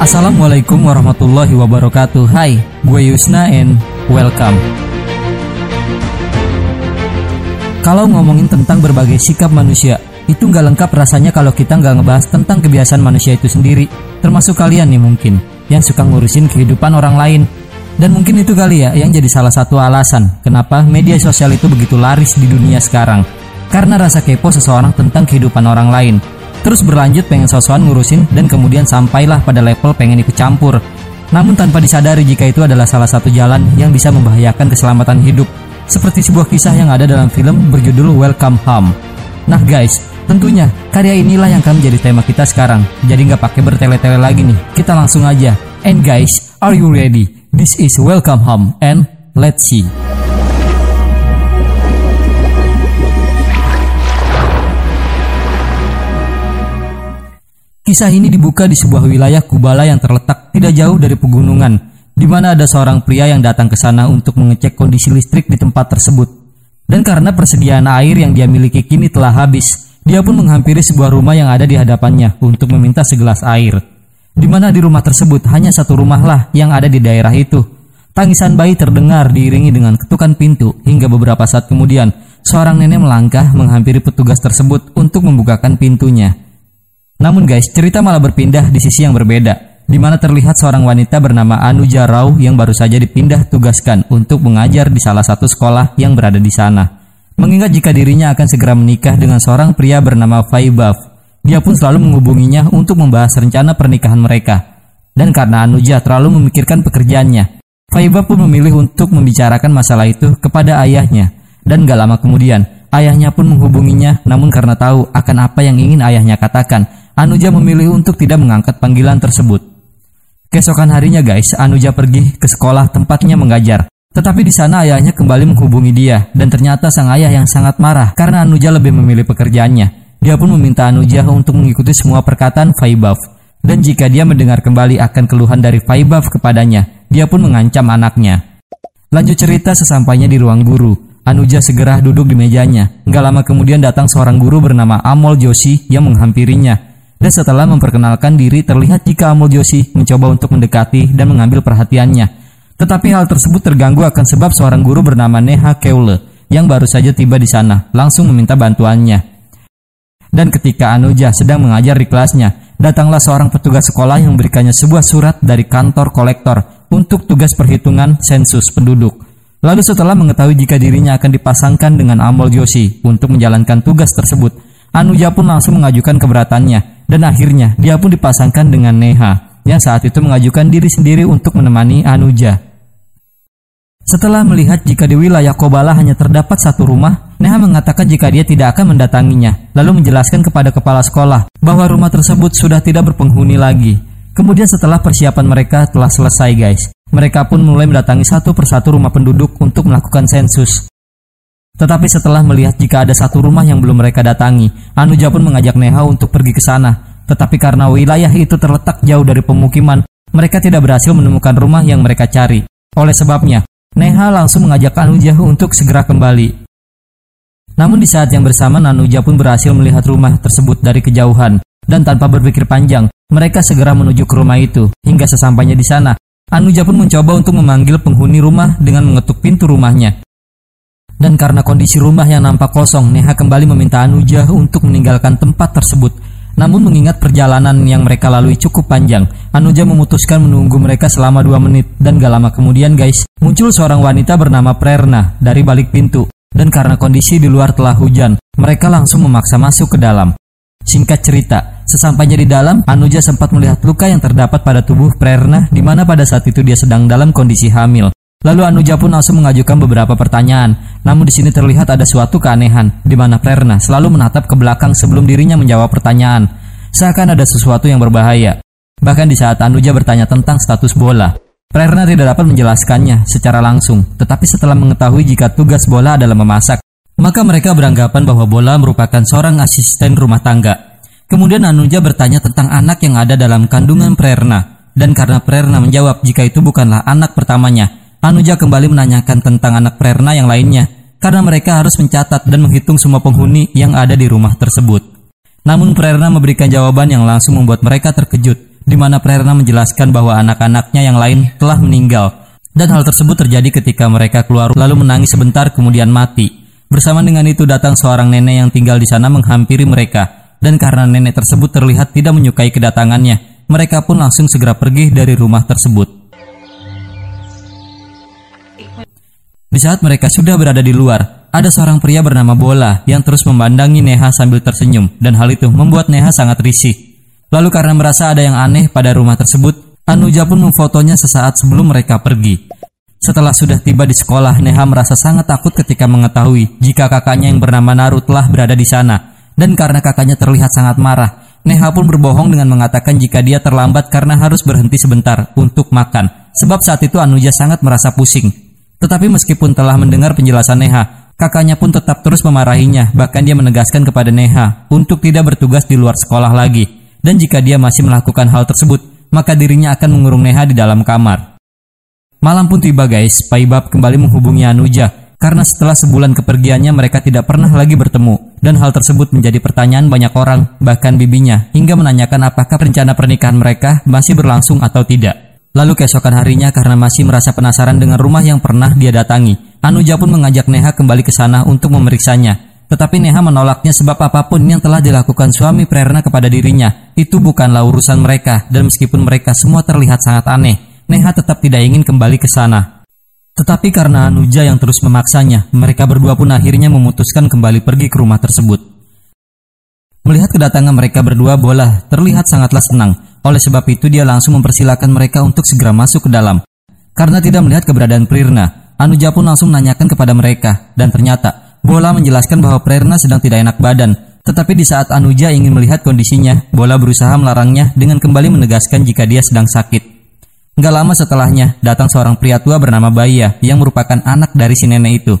Assalamualaikum warahmatullahi wabarakatuh. Hai, gue Yusna and welcome. Kalau ngomongin tentang berbagai sikap manusia Itu nggak lengkap rasanya kalau kita nggak ngebahas tentang kebiasaan manusia itu sendiri Termasuk kalian nih mungkin Yang suka ngurusin kehidupan orang lain. Dan mungkin itu kali ya yang jadi salah satu alasan Kenapa media sosial itu begitu laris di dunia sekarang. Karena rasa kepo seseorang tentang kehidupan orang lain Terus berlanjut pengen sosokan ngurusin dan kemudian sampailah pada level pengen ikut campur. Namun tanpa disadari jika itu adalah salah satu jalan yang bisa membahayakan keselamatan hidup. Seperti sebuah kisah yang ada dalam film berjudul Welcome Home. Nah guys, tentunya karya inilah yang akan menjadi tema kita sekarang. Jadi nggak pakai bertele-tele lagi nih, kita langsung aja. And guys, are you ready? This is Welcome Home and let's see. Kisah ini dibuka di sebuah wilayah Kubala yang terletak tidak jauh dari pegunungan, di mana ada seorang pria yang datang ke sana untuk mengecek kondisi listrik di tempat tersebut. Dan karena persediaan air yang dia miliki kini telah habis, dia pun menghampiri sebuah rumah yang ada di hadapannya untuk meminta segelas air. Di mana di rumah tersebut hanya satu rumahlah yang ada di daerah itu. Tangisan bayi terdengar diiringi dengan ketukan pintu hingga beberapa saat kemudian seorang nenek melangkah menghampiri petugas tersebut untuk membukakan pintunya. Namun guys, cerita malah berpindah di sisi yang berbeda, di mana terlihat seorang wanita bernama Anu Jarau yang baru saja dipindah tugaskan untuk mengajar di salah satu sekolah yang berada di sana. Mengingat jika dirinya akan segera menikah dengan seorang pria bernama Faibaf, dia pun selalu menghubunginya untuk membahas rencana pernikahan mereka. Dan karena Anuja terlalu memikirkan pekerjaannya, Faibaf pun memilih untuk membicarakan masalah itu kepada ayahnya. Dan gak lama kemudian, ayahnya pun menghubunginya namun karena tahu akan apa yang ingin ayahnya katakan, Anuja memilih untuk tidak mengangkat panggilan tersebut. Keesokan harinya guys, Anuja pergi ke sekolah tempatnya mengajar. Tetapi di sana ayahnya kembali menghubungi dia dan ternyata sang ayah yang sangat marah karena Anuja lebih memilih pekerjaannya. Dia pun meminta Anuja untuk mengikuti semua perkataan Faibaf. Dan jika dia mendengar kembali akan keluhan dari Faibaf kepadanya, dia pun mengancam anaknya. Lanjut cerita sesampainya di ruang guru, Anuja segera duduk di mejanya. Gak lama kemudian datang seorang guru bernama Amol Joshi yang menghampirinya. Dan setelah memperkenalkan diri terlihat jika Amol Joshi mencoba untuk mendekati dan mengambil perhatiannya. Tetapi hal tersebut terganggu akan sebab seorang guru bernama Neha Keule yang baru saja tiba di sana langsung meminta bantuannya. Dan ketika Anuja sedang mengajar di kelasnya, datanglah seorang petugas sekolah yang memberikannya sebuah surat dari kantor kolektor untuk tugas perhitungan sensus penduduk. Lalu setelah mengetahui jika dirinya akan dipasangkan dengan Amol Joshi untuk menjalankan tugas tersebut, Anuja pun langsung mengajukan keberatannya dan akhirnya dia pun dipasangkan dengan Neha yang saat itu mengajukan diri sendiri untuk menemani Anuja. Setelah melihat jika di wilayah Kobala hanya terdapat satu rumah, Neha mengatakan jika dia tidak akan mendatanginya, lalu menjelaskan kepada kepala sekolah bahwa rumah tersebut sudah tidak berpenghuni lagi. Kemudian setelah persiapan mereka telah selesai guys, mereka pun mulai mendatangi satu persatu rumah penduduk untuk melakukan sensus. Tetapi setelah melihat jika ada satu rumah yang belum mereka datangi, Anuja pun mengajak Neha untuk pergi ke sana. Tetapi karena wilayah itu terletak jauh dari pemukiman, mereka tidak berhasil menemukan rumah yang mereka cari. Oleh sebabnya, Neha langsung mengajak Anuja untuk segera kembali. Namun di saat yang bersamaan Anuja pun berhasil melihat rumah tersebut dari kejauhan dan tanpa berpikir panjang, mereka segera menuju ke rumah itu. Hingga sesampainya di sana, Anuja pun mencoba untuk memanggil penghuni rumah dengan mengetuk pintu rumahnya. Dan karena kondisi rumah yang nampak kosong, Neha kembali meminta Anuja untuk meninggalkan tempat tersebut. Namun mengingat perjalanan yang mereka lalui cukup panjang, Anuja memutuskan menunggu mereka selama dua menit. Dan gak lama kemudian guys, muncul seorang wanita bernama Prerna dari balik pintu. Dan karena kondisi di luar telah hujan, mereka langsung memaksa masuk ke dalam. Singkat cerita, sesampainya di dalam, Anuja sempat melihat luka yang terdapat pada tubuh Prerna di mana pada saat itu dia sedang dalam kondisi hamil. Lalu Anuja pun langsung mengajukan beberapa pertanyaan. Namun di sini terlihat ada suatu keanehan, di mana Prerna selalu menatap ke belakang sebelum dirinya menjawab pertanyaan. Seakan ada sesuatu yang berbahaya. Bahkan di saat Anuja bertanya tentang status bola, Prerna tidak dapat menjelaskannya secara langsung. Tetapi setelah mengetahui jika tugas bola adalah memasak, maka mereka beranggapan bahwa bola merupakan seorang asisten rumah tangga. Kemudian Anuja bertanya tentang anak yang ada dalam kandungan Prerna. Dan karena Prerna menjawab jika itu bukanlah anak pertamanya, Anuja kembali menanyakan tentang anak Prerna yang lainnya, karena mereka harus mencatat dan menghitung semua penghuni yang ada di rumah tersebut. Namun Prerna memberikan jawaban yang langsung membuat mereka terkejut, di mana Prerna menjelaskan bahwa anak-anaknya yang lain telah meninggal. Dan hal tersebut terjadi ketika mereka keluar lalu menangis sebentar kemudian mati. Bersama dengan itu datang seorang nenek yang tinggal di sana menghampiri mereka. Dan karena nenek tersebut terlihat tidak menyukai kedatangannya, mereka pun langsung segera pergi dari rumah tersebut. Di saat mereka sudah berada di luar, ada seorang pria bernama Bola yang terus memandangi Neha sambil tersenyum dan hal itu membuat Neha sangat risih. Lalu karena merasa ada yang aneh pada rumah tersebut, Anuja pun memfotonya sesaat sebelum mereka pergi. Setelah sudah tiba di sekolah, Neha merasa sangat takut ketika mengetahui jika kakaknya yang bernama Naru telah berada di sana. Dan karena kakaknya terlihat sangat marah, Neha pun berbohong dengan mengatakan jika dia terlambat karena harus berhenti sebentar untuk makan. Sebab saat itu Anuja sangat merasa pusing tetapi meskipun telah mendengar penjelasan Neha, kakaknya pun tetap terus memarahinya, bahkan dia menegaskan kepada Neha untuk tidak bertugas di luar sekolah lagi. Dan jika dia masih melakukan hal tersebut, maka dirinya akan mengurung Neha di dalam kamar. Malam pun tiba guys, Paibab kembali menghubungi Anuja karena setelah sebulan kepergiannya mereka tidak pernah lagi bertemu dan hal tersebut menjadi pertanyaan banyak orang, bahkan bibinya, hingga menanyakan apakah rencana pernikahan mereka masih berlangsung atau tidak. Lalu keesokan harinya karena masih merasa penasaran dengan rumah yang pernah dia datangi, Anuja pun mengajak Neha kembali ke sana untuk memeriksanya. Tetapi Neha menolaknya sebab apa pun yang telah dilakukan suami Prerna kepada dirinya, itu bukanlah urusan mereka dan meskipun mereka semua terlihat sangat aneh, Neha tetap tidak ingin kembali ke sana. Tetapi karena Anuja yang terus memaksanya, mereka berdua pun akhirnya memutuskan kembali pergi ke rumah tersebut. Melihat kedatangan mereka berdua, Bola terlihat sangatlah senang oleh sebab itu dia langsung mempersilahkan mereka untuk segera masuk ke dalam. Karena tidak melihat keberadaan Prirna, Anuja pun langsung menanyakan kepada mereka dan ternyata Bola menjelaskan bahwa Prirna sedang tidak enak badan. Tetapi di saat Anuja ingin melihat kondisinya, Bola berusaha melarangnya dengan kembali menegaskan jika dia sedang sakit. Gak lama setelahnya, datang seorang pria tua bernama Baya yang merupakan anak dari si nenek itu.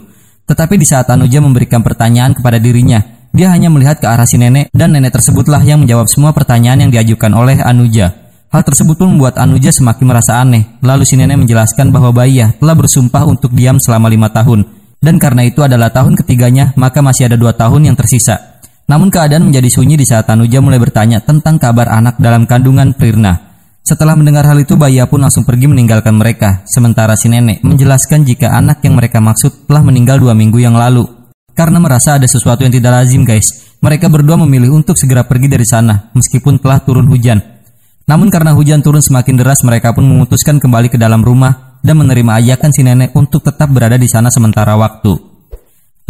Tetapi di saat Anuja memberikan pertanyaan kepada dirinya, dia hanya melihat ke arah si nenek dan nenek tersebutlah yang menjawab semua pertanyaan yang diajukan oleh Anuja. Hal tersebut pun membuat Anuja semakin merasa aneh. Lalu si nenek menjelaskan bahwa Baya telah bersumpah untuk diam selama lima tahun. Dan karena itu adalah tahun ketiganya, maka masih ada dua tahun yang tersisa. Namun keadaan menjadi sunyi di saat Anuja mulai bertanya tentang kabar anak dalam kandungan Prirna. Setelah mendengar hal itu, Baya pun langsung pergi meninggalkan mereka. Sementara si nenek menjelaskan jika anak yang mereka maksud telah meninggal dua minggu yang lalu. Karena merasa ada sesuatu yang tidak lazim guys, mereka berdua memilih untuk segera pergi dari sana meskipun telah turun hujan. Namun karena hujan turun semakin deras, mereka pun memutuskan kembali ke dalam rumah dan menerima ajakan si nenek untuk tetap berada di sana sementara waktu.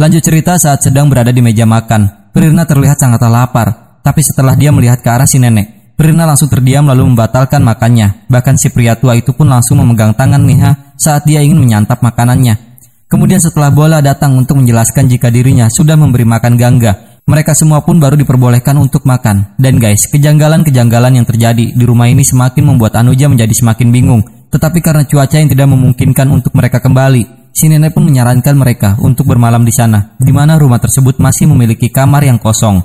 Lanjut cerita saat sedang berada di meja makan, Prirna terlihat sangat lapar, tapi setelah dia melihat ke arah si nenek, Prirna langsung terdiam lalu membatalkan makannya. Bahkan si pria tua itu pun langsung memegang tangan Neha saat dia ingin menyantap makanannya. Kemudian setelah bola datang untuk menjelaskan jika dirinya sudah memberi makan gangga, mereka semua pun baru diperbolehkan untuk makan. Dan guys, kejanggalan-kejanggalan yang terjadi di rumah ini semakin membuat Anuja menjadi semakin bingung. Tetapi karena cuaca yang tidak memungkinkan untuk mereka kembali, si nenek pun menyarankan mereka untuk bermalam di sana, di mana rumah tersebut masih memiliki kamar yang kosong.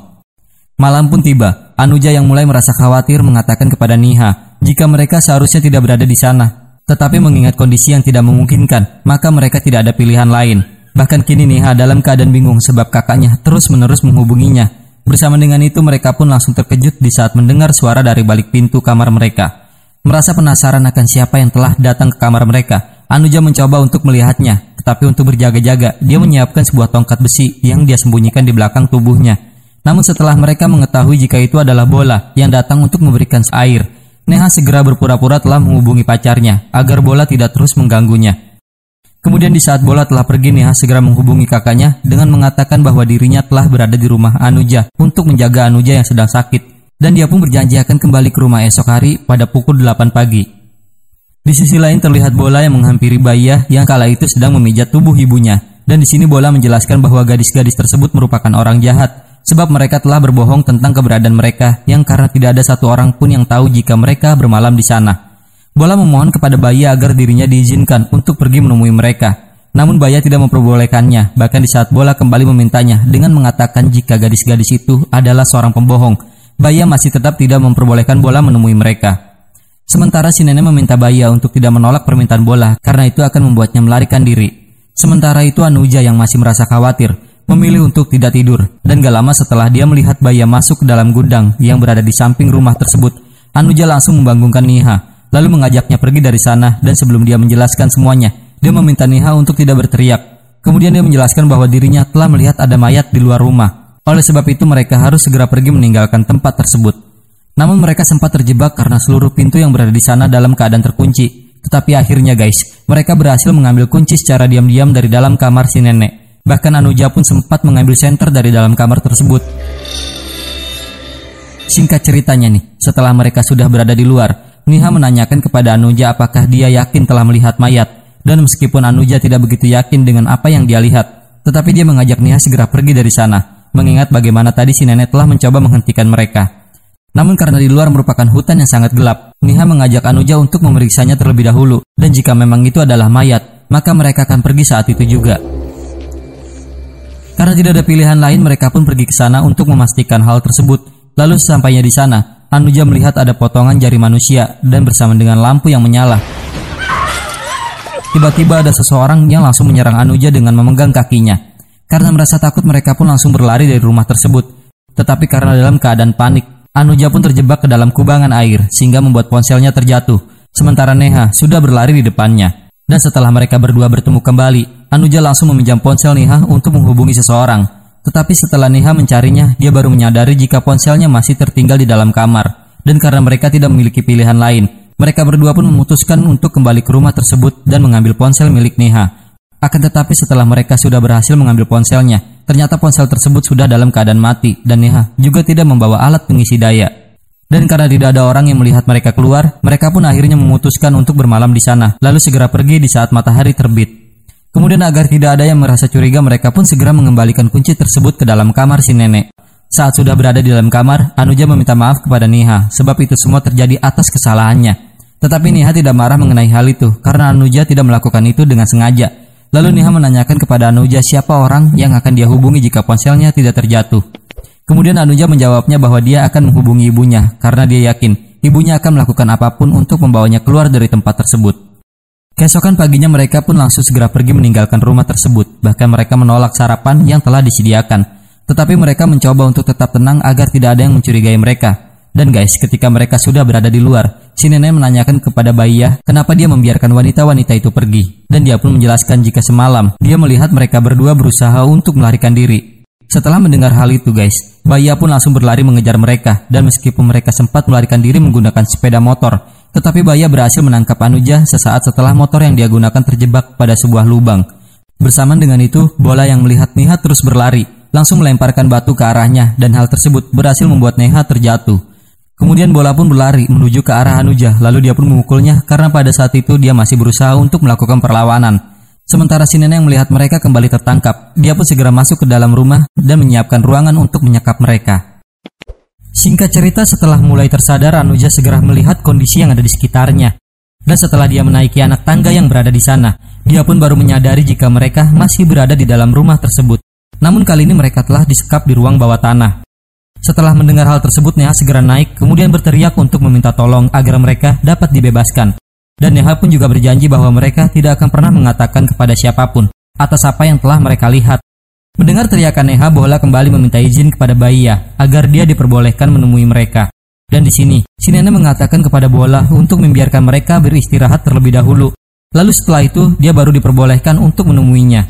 Malam pun tiba, Anuja yang mulai merasa khawatir mengatakan kepada Niha jika mereka seharusnya tidak berada di sana tetapi mengingat kondisi yang tidak memungkinkan, maka mereka tidak ada pilihan lain. Bahkan kini Niha dalam keadaan bingung sebab kakaknya terus-menerus menghubunginya. Bersama dengan itu mereka pun langsung terkejut di saat mendengar suara dari balik pintu kamar mereka. Merasa penasaran akan siapa yang telah datang ke kamar mereka, Anuja mencoba untuk melihatnya, tetapi untuk berjaga-jaga, dia menyiapkan sebuah tongkat besi yang dia sembunyikan di belakang tubuhnya. Namun setelah mereka mengetahui jika itu adalah bola yang datang untuk memberikan air, Neha segera berpura-pura telah menghubungi pacarnya agar bola tidak terus mengganggunya. Kemudian di saat bola telah pergi, Neha segera menghubungi kakaknya dengan mengatakan bahwa dirinya telah berada di rumah Anuja untuk menjaga Anuja yang sedang sakit. Dan dia pun berjanji akan kembali ke rumah esok hari pada pukul 8 pagi. Di sisi lain terlihat bola yang menghampiri Bayah yang kala itu sedang memijat tubuh ibunya. Dan di sini bola menjelaskan bahwa gadis-gadis tersebut merupakan orang jahat sebab mereka telah berbohong tentang keberadaan mereka yang karena tidak ada satu orang pun yang tahu jika mereka bermalam di sana. Bola memohon kepada Baya agar dirinya diizinkan untuk pergi menemui mereka. Namun Baya tidak memperbolehkannya, bahkan di saat Bola kembali memintanya dengan mengatakan jika gadis-gadis itu adalah seorang pembohong, Baya masih tetap tidak memperbolehkan Bola menemui mereka. Sementara si nenek meminta Baya untuk tidak menolak permintaan Bola karena itu akan membuatnya melarikan diri. Sementara itu Anuja yang masih merasa khawatir memilih untuk tidak tidur dan gak lama setelah dia melihat Baya masuk ke dalam gudang yang berada di samping rumah tersebut, Anuja langsung membangunkan Niha, lalu mengajaknya pergi dari sana dan sebelum dia menjelaskan semuanya, dia meminta Niha untuk tidak berteriak. Kemudian dia menjelaskan bahwa dirinya telah melihat ada mayat di luar rumah. Oleh sebab itu mereka harus segera pergi meninggalkan tempat tersebut. Namun mereka sempat terjebak karena seluruh pintu yang berada di sana dalam keadaan terkunci. Tetapi akhirnya guys, mereka berhasil mengambil kunci secara diam-diam dari dalam kamar si nenek. Bahkan Anuja pun sempat mengambil senter dari dalam kamar tersebut. Singkat ceritanya nih, setelah mereka sudah berada di luar, Niha menanyakan kepada Anuja apakah dia yakin telah melihat mayat. Dan meskipun Anuja tidak begitu yakin dengan apa yang dia lihat, tetapi dia mengajak Niha segera pergi dari sana, mengingat bagaimana tadi si nenek telah mencoba menghentikan mereka. Namun karena di luar merupakan hutan yang sangat gelap, Niha mengajak Anuja untuk memeriksanya terlebih dahulu, dan jika memang itu adalah mayat, maka mereka akan pergi saat itu juga. Karena tidak ada pilihan lain, mereka pun pergi ke sana untuk memastikan hal tersebut. Lalu sesampainya di sana, Anuja melihat ada potongan jari manusia dan bersama dengan lampu yang menyala. Tiba-tiba ada seseorang yang langsung menyerang Anuja dengan memegang kakinya. Karena merasa takut mereka pun langsung berlari dari rumah tersebut. Tetapi karena dalam keadaan panik, Anuja pun terjebak ke dalam kubangan air sehingga membuat ponselnya terjatuh. Sementara Neha sudah berlari di depannya. Dan setelah mereka berdua bertemu kembali, Anuja langsung meminjam ponsel Neha untuk menghubungi seseorang. Tetapi setelah Neha mencarinya, dia baru menyadari jika ponselnya masih tertinggal di dalam kamar. Dan karena mereka tidak memiliki pilihan lain, mereka berdua pun memutuskan untuk kembali ke rumah tersebut dan mengambil ponsel milik Neha. Akan tetapi setelah mereka sudah berhasil mengambil ponselnya, ternyata ponsel tersebut sudah dalam keadaan mati dan Neha juga tidak membawa alat pengisi daya. Dan karena tidak ada orang yang melihat mereka keluar, mereka pun akhirnya memutuskan untuk bermalam di sana, lalu segera pergi di saat matahari terbit. Kemudian agar tidak ada yang merasa curiga, mereka pun segera mengembalikan kunci tersebut ke dalam kamar si nenek. Saat sudah berada di dalam kamar, Anuja meminta maaf kepada Niha, sebab itu semua terjadi atas kesalahannya. Tetapi Niha tidak marah mengenai hal itu, karena Anuja tidak melakukan itu dengan sengaja. Lalu Niha menanyakan kepada Anuja siapa orang yang akan dia hubungi jika ponselnya tidak terjatuh. Kemudian Anuja menjawabnya bahwa dia akan menghubungi ibunya, karena dia yakin ibunya akan melakukan apa pun untuk membawanya keluar dari tempat tersebut. Keesokan paginya mereka pun langsung segera pergi meninggalkan rumah tersebut, bahkan mereka menolak sarapan yang telah disediakan. Tetapi mereka mencoba untuk tetap tenang agar tidak ada yang mencurigai mereka. Dan guys, ketika mereka sudah berada di luar, si nenek menanyakan kepada Bayah kenapa dia membiarkan wanita-wanita itu pergi. Dan dia pun menjelaskan jika semalam dia melihat mereka berdua berusaha untuk melarikan diri. Setelah mendengar hal itu guys, Bayah pun langsung berlari mengejar mereka dan meskipun mereka sempat melarikan diri menggunakan sepeda motor, tetapi Baya berhasil menangkap Anuja sesaat setelah motor yang dia gunakan terjebak pada sebuah lubang. Bersamaan dengan itu, bola yang melihat Neha terus berlari, langsung melemparkan batu ke arahnya dan hal tersebut berhasil membuat Neha terjatuh. Kemudian bola pun berlari menuju ke arah Anuja, lalu dia pun memukulnya karena pada saat itu dia masih berusaha untuk melakukan perlawanan. Sementara si nenek melihat mereka kembali tertangkap, dia pun segera masuk ke dalam rumah dan menyiapkan ruangan untuk menyekap mereka. Singkat cerita setelah mulai tersadar Anuja segera melihat kondisi yang ada di sekitarnya. Dan setelah dia menaiki anak tangga yang berada di sana, dia pun baru menyadari jika mereka masih berada di dalam rumah tersebut. Namun kali ini mereka telah disekap di ruang bawah tanah. Setelah mendengar hal tersebut, Neha segera naik kemudian berteriak untuk meminta tolong agar mereka dapat dibebaskan. Dan Neha pun juga berjanji bahwa mereka tidak akan pernah mengatakan kepada siapa pun atas apa yang telah mereka lihat Mendengar teriakan Neha, Bola kembali meminta izin kepada Baya agar dia diperbolehkan menemui mereka. Dan di sini, si nenek mengatakan kepada Bola untuk membiarkan mereka beristirahat terlebih dahulu. Lalu setelah itu, dia baru diperbolehkan untuk menemuinya.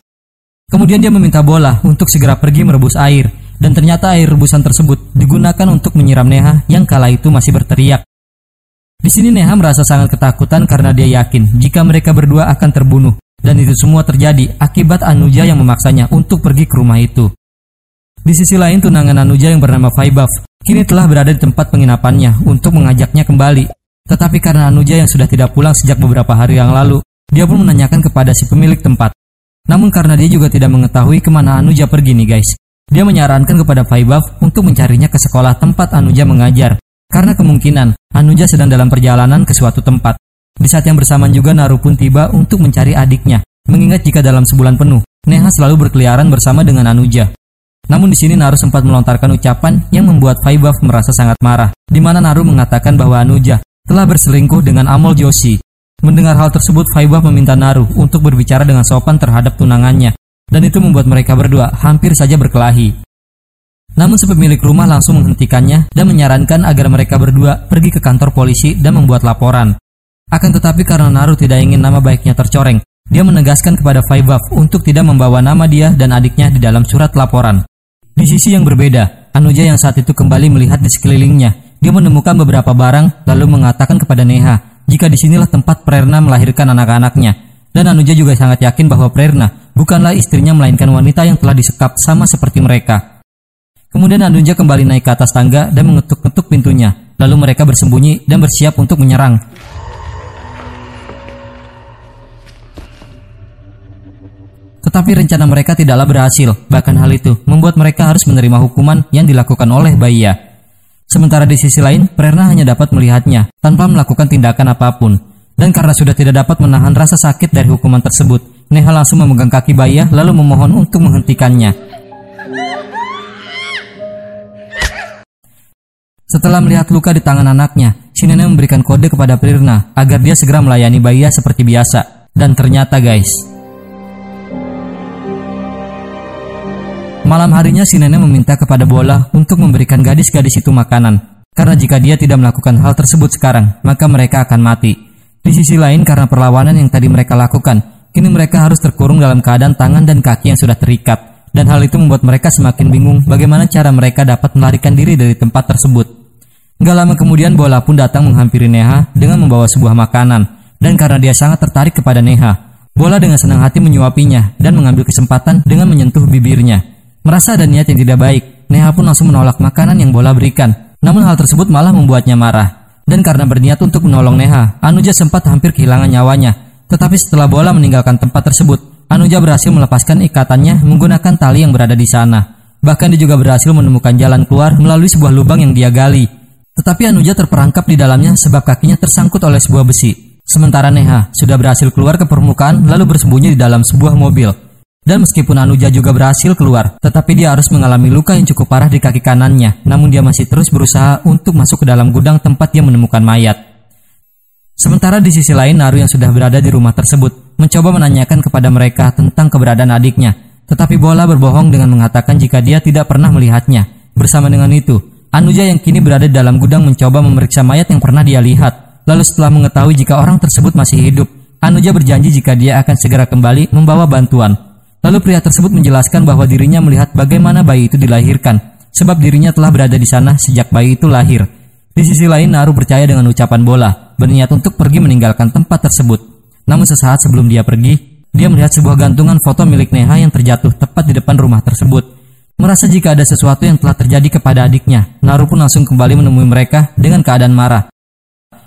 Kemudian dia meminta Bola untuk segera pergi merebus air, dan ternyata air rebusan tersebut digunakan untuk menyiram Neha yang kala itu masih berteriak. Di sini Neha merasa sangat ketakutan karena dia yakin jika mereka berdua akan terbunuh dan itu semua terjadi akibat Anuja yang memaksanya untuk pergi ke rumah itu. Di sisi lain, tunangan Anuja yang bernama Faibaf kini telah berada di tempat penginapannya untuk mengajaknya kembali. Tetapi karena Anuja yang sudah tidak pulang sejak beberapa hari yang lalu, dia pun menanyakan kepada si pemilik tempat. Namun karena dia juga tidak mengetahui ke mana Anuja pergi nih guys, dia menyarankan kepada Faibaf untuk mencarinya ke sekolah tempat Anuja mengajar. Karena kemungkinan Anuja sedang dalam perjalanan ke suatu tempat. Di saat yang bersamaan juga Naru pun tiba untuk mencari adiknya, mengingat jika dalam sebulan penuh, Neha selalu berkeliaran bersama dengan Anuja. Namun di sini Naru sempat melontarkan ucapan yang membuat Faibaf merasa sangat marah, di mana Naru mengatakan bahwa Anuja telah berselingkuh dengan Amol Joshi. Mendengar hal tersebut, Faibaf meminta Naru untuk berbicara dengan sopan terhadap tunangannya, dan itu membuat mereka berdua hampir saja berkelahi. Namun si pemilik rumah langsung menghentikannya dan menyarankan agar mereka berdua pergi ke kantor polisi dan membuat laporan. Akan tetapi karena Naru tidak ingin nama baiknya tercoreng, dia menegaskan kepada Faibaf untuk tidak membawa nama dia dan adiknya di dalam surat laporan. Di sisi yang berbeda, Anuja yang saat itu kembali melihat di sekelilingnya. Dia menemukan beberapa barang lalu mengatakan kepada Neha jika di sinilah tempat Prerna melahirkan anak-anaknya. Dan Anuja juga sangat yakin bahwa Prerna bukanlah istrinya melainkan wanita yang telah disekap sama seperti mereka. Kemudian Andunja kembali naik ke atas tangga dan mengetuk-ketuk pintunya. Lalu mereka bersembunyi dan bersiap untuk menyerang. Tetapi rencana mereka tidaklah berhasil. Bahkan hal itu membuat mereka harus menerima hukuman yang dilakukan oleh Baya. Sementara di sisi lain, Prerna hanya dapat melihatnya tanpa melakukan tindakan apa pun. Dan karena sudah tidak dapat menahan rasa sakit dari hukuman tersebut, Neha langsung memegang kaki Baya lalu memohon untuk menghentikannya. Setelah melihat luka di tangan anaknya, si nenek memberikan kode kepada Prirna agar dia segera melayani Baya seperti biasa. Dan ternyata guys, malam harinya si nenek meminta kepada Bola untuk memberikan gadis-gadis itu makanan. Karena jika dia tidak melakukan hal tersebut sekarang, maka mereka akan mati. Di sisi lain karena perlawanan yang tadi mereka lakukan, kini mereka harus terkurung dalam keadaan tangan dan kaki yang sudah terikat dan hal itu membuat mereka semakin bingung bagaimana cara mereka dapat melarikan diri dari tempat tersebut. Gak lama kemudian Bola pun datang menghampiri Neha dengan membawa sebuah makanan, dan karena dia sangat tertarik kepada Neha, Bola dengan senang hati menyuapinya dan mengambil kesempatan dengan menyentuh bibirnya. Merasa ada niat yang tidak baik, Neha pun langsung menolak makanan yang Bola berikan. Namun hal tersebut malah membuatnya marah. Dan karena berniat untuk menolong Neha, Anuja sempat hampir kehilangan nyawanya. Tetapi setelah Bola meninggalkan tempat tersebut, Anuja berhasil melepaskan ikatannya menggunakan tali yang berada di sana. Bahkan dia juga berhasil menemukan jalan keluar melalui sebuah lubang yang dia gali. Tetapi Anuja terperangkap di dalamnya sebab kakinya tersangkut oleh sebuah besi. Sementara Neha sudah berhasil keluar ke permukaan lalu bersembunyi di dalam sebuah mobil. Dan meskipun Anuja juga berhasil keluar, tetapi dia harus mengalami luka yang cukup parah di kaki kanannya. Namun dia masih terus berusaha untuk masuk ke dalam gudang tempat dia menemukan mayat. Sementara di sisi lain Naru yang sudah berada di rumah tersebut mencoba menanyakan kepada mereka tentang keberadaan adiknya, tetapi Bola berbohong dengan mengatakan jika dia tidak pernah melihatnya. Bersama dengan itu, Anuja yang kini berada dalam gudang mencoba memeriksa mayat yang pernah dia lihat. Lalu setelah mengetahui jika orang tersebut masih hidup, Anuja berjanji jika dia akan segera kembali membawa bantuan. Lalu pria tersebut menjelaskan bahwa dirinya melihat bagaimana bayi itu dilahirkan, sebab dirinya telah berada di sana sejak bayi itu lahir. Di sisi lain, Naru percaya dengan ucapan bola, berniat untuk pergi meninggalkan tempat tersebut. Namun sesaat sebelum dia pergi, dia melihat sebuah gantungan foto milik Neha yang terjatuh tepat di depan rumah tersebut. Merasa jika ada sesuatu yang telah terjadi kepada adiknya, Naru pun langsung kembali menemui mereka dengan keadaan marah.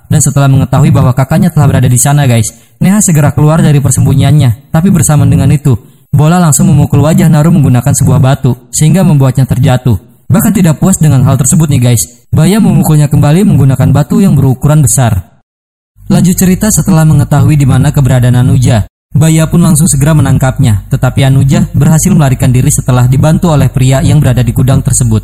Dan setelah mengetahui bahwa kakaknya telah berada di sana guys, Neha segera keluar dari persembunyiannya. Tapi bersama dengan itu, bola langsung memukul wajah Naru menggunakan sebuah batu, sehingga membuatnya terjatuh. Bahkan tidak puas dengan hal tersebut nih guys, Baya memukulnya kembali menggunakan batu yang berukuran besar. Lanjut cerita setelah mengetahui di mana keberadaan Anuja, Baya pun langsung segera menangkapnya, tetapi Anuja berhasil melarikan diri setelah dibantu oleh pria yang berada di gudang tersebut.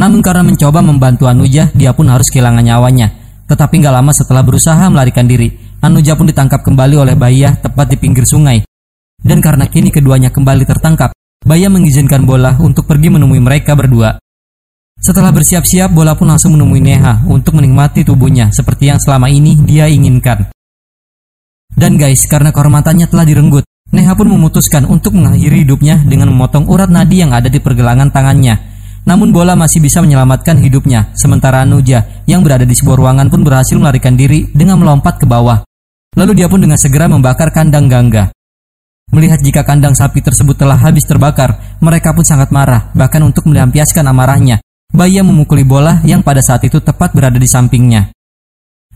Namun karena mencoba membantu Anuja, dia pun harus kehilangan nyawanya. Tetapi nggak lama setelah berusaha melarikan diri, Anuja pun ditangkap kembali oleh Baya tepat di pinggir sungai. Dan karena kini keduanya kembali tertangkap, Baya mengizinkan Bola untuk pergi menemui mereka berdua. Setelah bersiap-siap, bola pun langsung menemui Neha untuk menikmati tubuhnya seperti yang selama ini dia inginkan. Dan guys, karena kehormatannya telah direnggut, Neha pun memutuskan untuk mengakhiri hidupnya dengan memotong urat nadi yang ada di pergelangan tangannya. Namun bola masih bisa menyelamatkan hidupnya, sementara Anuja yang berada di sebuah ruangan pun berhasil melarikan diri dengan melompat ke bawah. Lalu dia pun dengan segera membakar kandang gangga. Melihat jika kandang sapi tersebut telah habis terbakar, mereka pun sangat marah, bahkan untuk melampiaskan amarahnya, Baya memukuli bola yang pada saat itu tepat berada di sampingnya.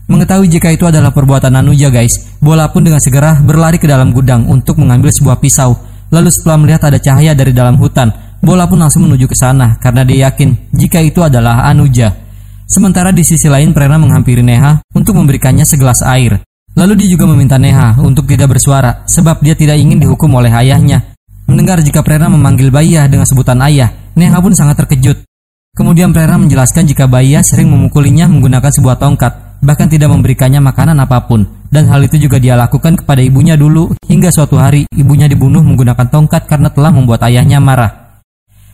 Mengetahui jika itu adalah perbuatan Anuja guys, bola pun dengan segera berlari ke dalam gudang untuk mengambil sebuah pisau. Lalu setelah melihat ada cahaya dari dalam hutan, bola pun langsung menuju ke sana karena dia yakin jika itu adalah Anuja. Sementara di sisi lain Prena menghampiri Neha untuk memberikannya segelas air. Lalu dia juga meminta Neha untuk tidak bersuara sebab dia tidak ingin dihukum oleh ayahnya. Mendengar jika Prena memanggil Baya dengan sebutan ayah, Neha pun sangat terkejut Kemudian Prera menjelaskan jika Baya sering memukulinya menggunakan sebuah tongkat, bahkan tidak memberikannya makanan apa pun. Dan hal itu juga dia lakukan kepada ibunya dulu, hingga suatu hari ibunya dibunuh menggunakan tongkat karena telah membuat ayahnya marah.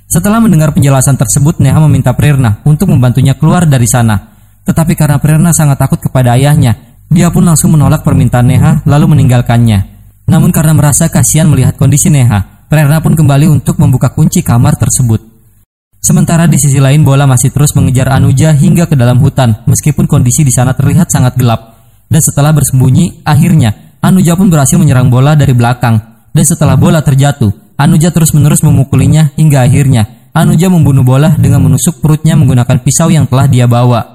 Setelah mendengar penjelasan tersebut, Neha meminta Prerna untuk membantunya keluar dari sana. Tetapi karena Prerna sangat takut kepada ayahnya, dia pun langsung menolak permintaan Neha lalu meninggalkannya. Namun karena merasa kasihan melihat kondisi Neha, Prerna pun kembali untuk membuka kunci kamar tersebut. Sementara di sisi lain bola masih terus mengejar Anuja hingga ke dalam hutan meskipun kondisi di sana terlihat sangat gelap. Dan setelah bersembunyi, akhirnya Anuja pun berhasil menyerang bola dari belakang. Dan setelah bola terjatuh, Anuja terus-menerus memukulinya hingga akhirnya Anuja membunuh bola dengan menusuk perutnya menggunakan pisau yang telah dia bawa.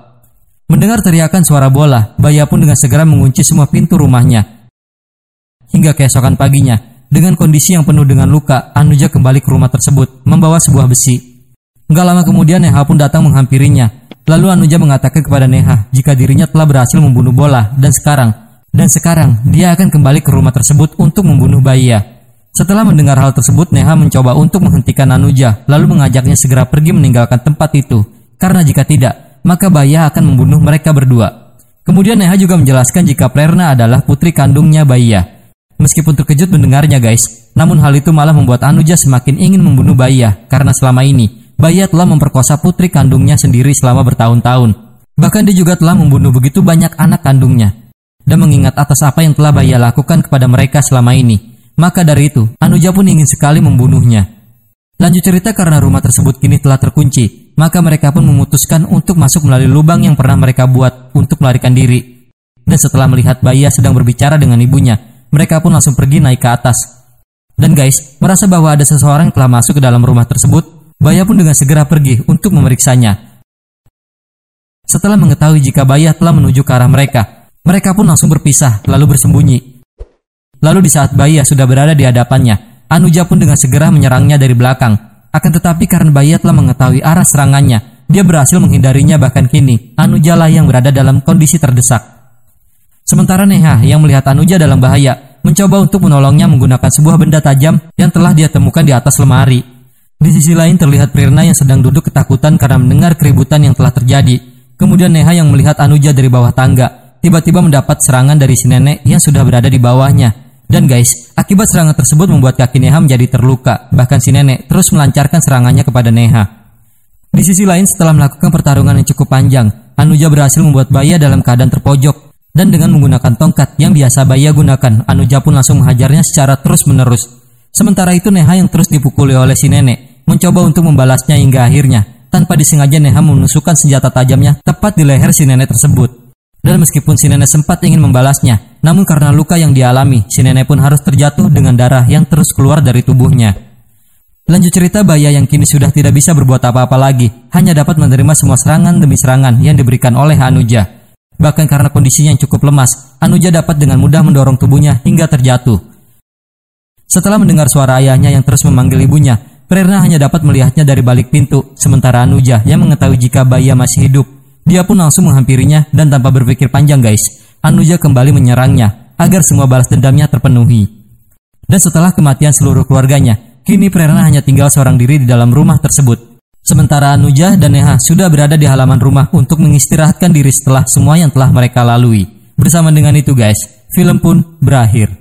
Mendengar teriakan suara bola, Baya pun dengan segera mengunci semua pintu rumahnya. Hingga keesokan paginya, dengan kondisi yang penuh dengan luka, Anuja kembali ke rumah tersebut, membawa sebuah besi. Gak lama kemudian Neha pun datang menghampirinya. Lalu Anuja mengatakan kepada Neha jika dirinya telah berhasil membunuh bola dan sekarang dan sekarang dia akan kembali ke rumah tersebut untuk membunuh Baya. Setelah mendengar hal tersebut, Neha mencoba untuk menghentikan Anuja, lalu mengajaknya segera pergi meninggalkan tempat itu. Karena jika tidak, maka Baya akan membunuh mereka berdua. Kemudian Neha juga menjelaskan jika Prerna adalah putri kandungnya Baya. Meskipun terkejut mendengarnya guys, namun hal itu malah membuat Anuja semakin ingin membunuh Baya karena selama ini Baya telah memperkosa putri kandungnya sendiri selama bertahun-tahun. Bahkan dia juga telah membunuh begitu banyak anak kandungnya. Dan mengingat atas apa yang telah Baya lakukan kepada mereka selama ini, maka dari itu, Anuja pun ingin sekali membunuhnya. Lanjut cerita karena rumah tersebut kini telah terkunci, maka mereka pun memutuskan untuk masuk melalui lubang yang pernah mereka buat untuk melarikan diri. Dan setelah melihat Baya sedang berbicara dengan ibunya, mereka pun langsung pergi naik ke atas. Dan guys, merasa bahwa ada seseorang yang telah masuk ke dalam rumah tersebut, Baya pun dengan segera pergi untuk memeriksanya. Setelah mengetahui jika Baya telah menuju ke arah mereka, mereka pun langsung berpisah lalu bersembunyi. Lalu di saat Baya sudah berada di hadapannya, Anuja pun dengan segera menyerangnya dari belakang. Akan tetapi karena Baya telah mengetahui arah serangannya, dia berhasil menghindarinya bahkan kini Anuja lah yang berada dalam kondisi terdesak. Sementara Neha yang melihat Anuja dalam bahaya mencoba untuk menolongnya menggunakan sebuah benda tajam yang telah dia temukan di atas lemari. Di sisi lain terlihat Prerna yang sedang duduk ketakutan karena mendengar keributan yang telah terjadi. Kemudian Neha yang melihat Anuja dari bawah tangga, tiba-tiba mendapat serangan dari si nenek yang sudah berada di bawahnya. Dan guys, akibat serangan tersebut membuat kaki Neha menjadi terluka, bahkan si nenek terus melancarkan serangannya kepada Neha. Di sisi lain, setelah melakukan pertarungan yang cukup panjang, Anuja berhasil membuat Baya dalam keadaan terpojok. Dan dengan menggunakan tongkat yang biasa Baya gunakan, Anuja pun langsung menghajarnya secara terus-menerus. Sementara itu Neha yang terus dipukuli oleh si nenek mencoba untuk membalasnya hingga akhirnya, tanpa disengaja Neha menusukkan senjata tajamnya tepat di leher si nenek tersebut. Dan meskipun si nenek sempat ingin membalasnya, namun karena luka yang dialami, si nenek pun harus terjatuh dengan darah yang terus keluar dari tubuhnya. Lanjut cerita Baya yang kini sudah tidak bisa berbuat apa-apa lagi, hanya dapat menerima semua serangan demi serangan yang diberikan oleh Anuja. Bahkan karena kondisinya yang cukup lemas, Anuja dapat dengan mudah mendorong tubuhnya hingga terjatuh. Setelah mendengar suara ayahnya yang terus memanggil ibunya, Prerna hanya dapat melihatnya dari balik pintu, sementara Anuja yang mengetahui jika Baya masih hidup. Dia pun langsung menghampirinya dan tanpa berpikir panjang guys, Anuja kembali menyerangnya agar semua balas dendamnya terpenuhi. Dan setelah kematian seluruh keluarganya, kini Prerna hanya tinggal seorang diri di dalam rumah tersebut. Sementara Anuja dan Neha sudah berada di halaman rumah untuk mengistirahatkan diri setelah semua yang telah mereka lalui. Bersama dengan itu guys, film pun berakhir.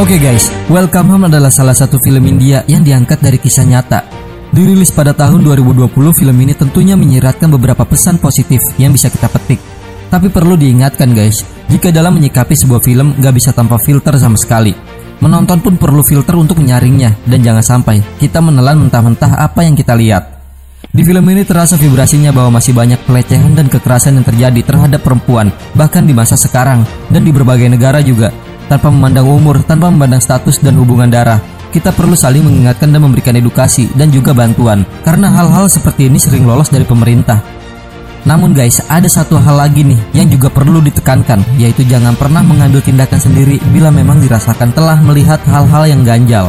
Oke okay guys, Welcome Home adalah salah satu film India yang diangkat dari kisah nyata. Dirilis pada tahun 2020, film ini tentunya menyiratkan beberapa pesan positif yang bisa kita petik. Tapi perlu diingatkan guys, jika dalam menyikapi sebuah film gak bisa tanpa filter sama sekali. Menonton pun perlu filter untuk menyaringnya, dan jangan sampai kita menelan mentah-mentah apa yang kita lihat. Di film ini terasa vibrasinya bahwa masih banyak pelecehan dan kekerasan yang terjadi terhadap perempuan, bahkan di masa sekarang, dan di berbagai negara juga tanpa memandang umur, tanpa memandang status dan hubungan darah. Kita perlu saling mengingatkan dan memberikan edukasi dan juga bantuan, karena hal-hal seperti ini sering lolos dari pemerintah. Namun guys, ada satu hal lagi nih yang juga perlu ditekankan, yaitu jangan pernah mengambil tindakan sendiri bila memang dirasakan telah melihat hal-hal yang ganjal.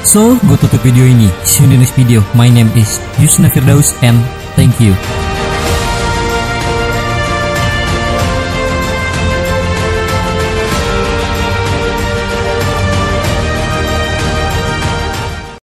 So, gue tutup video ini. See you in the next video. My name is Yusna Firdaus and thank you.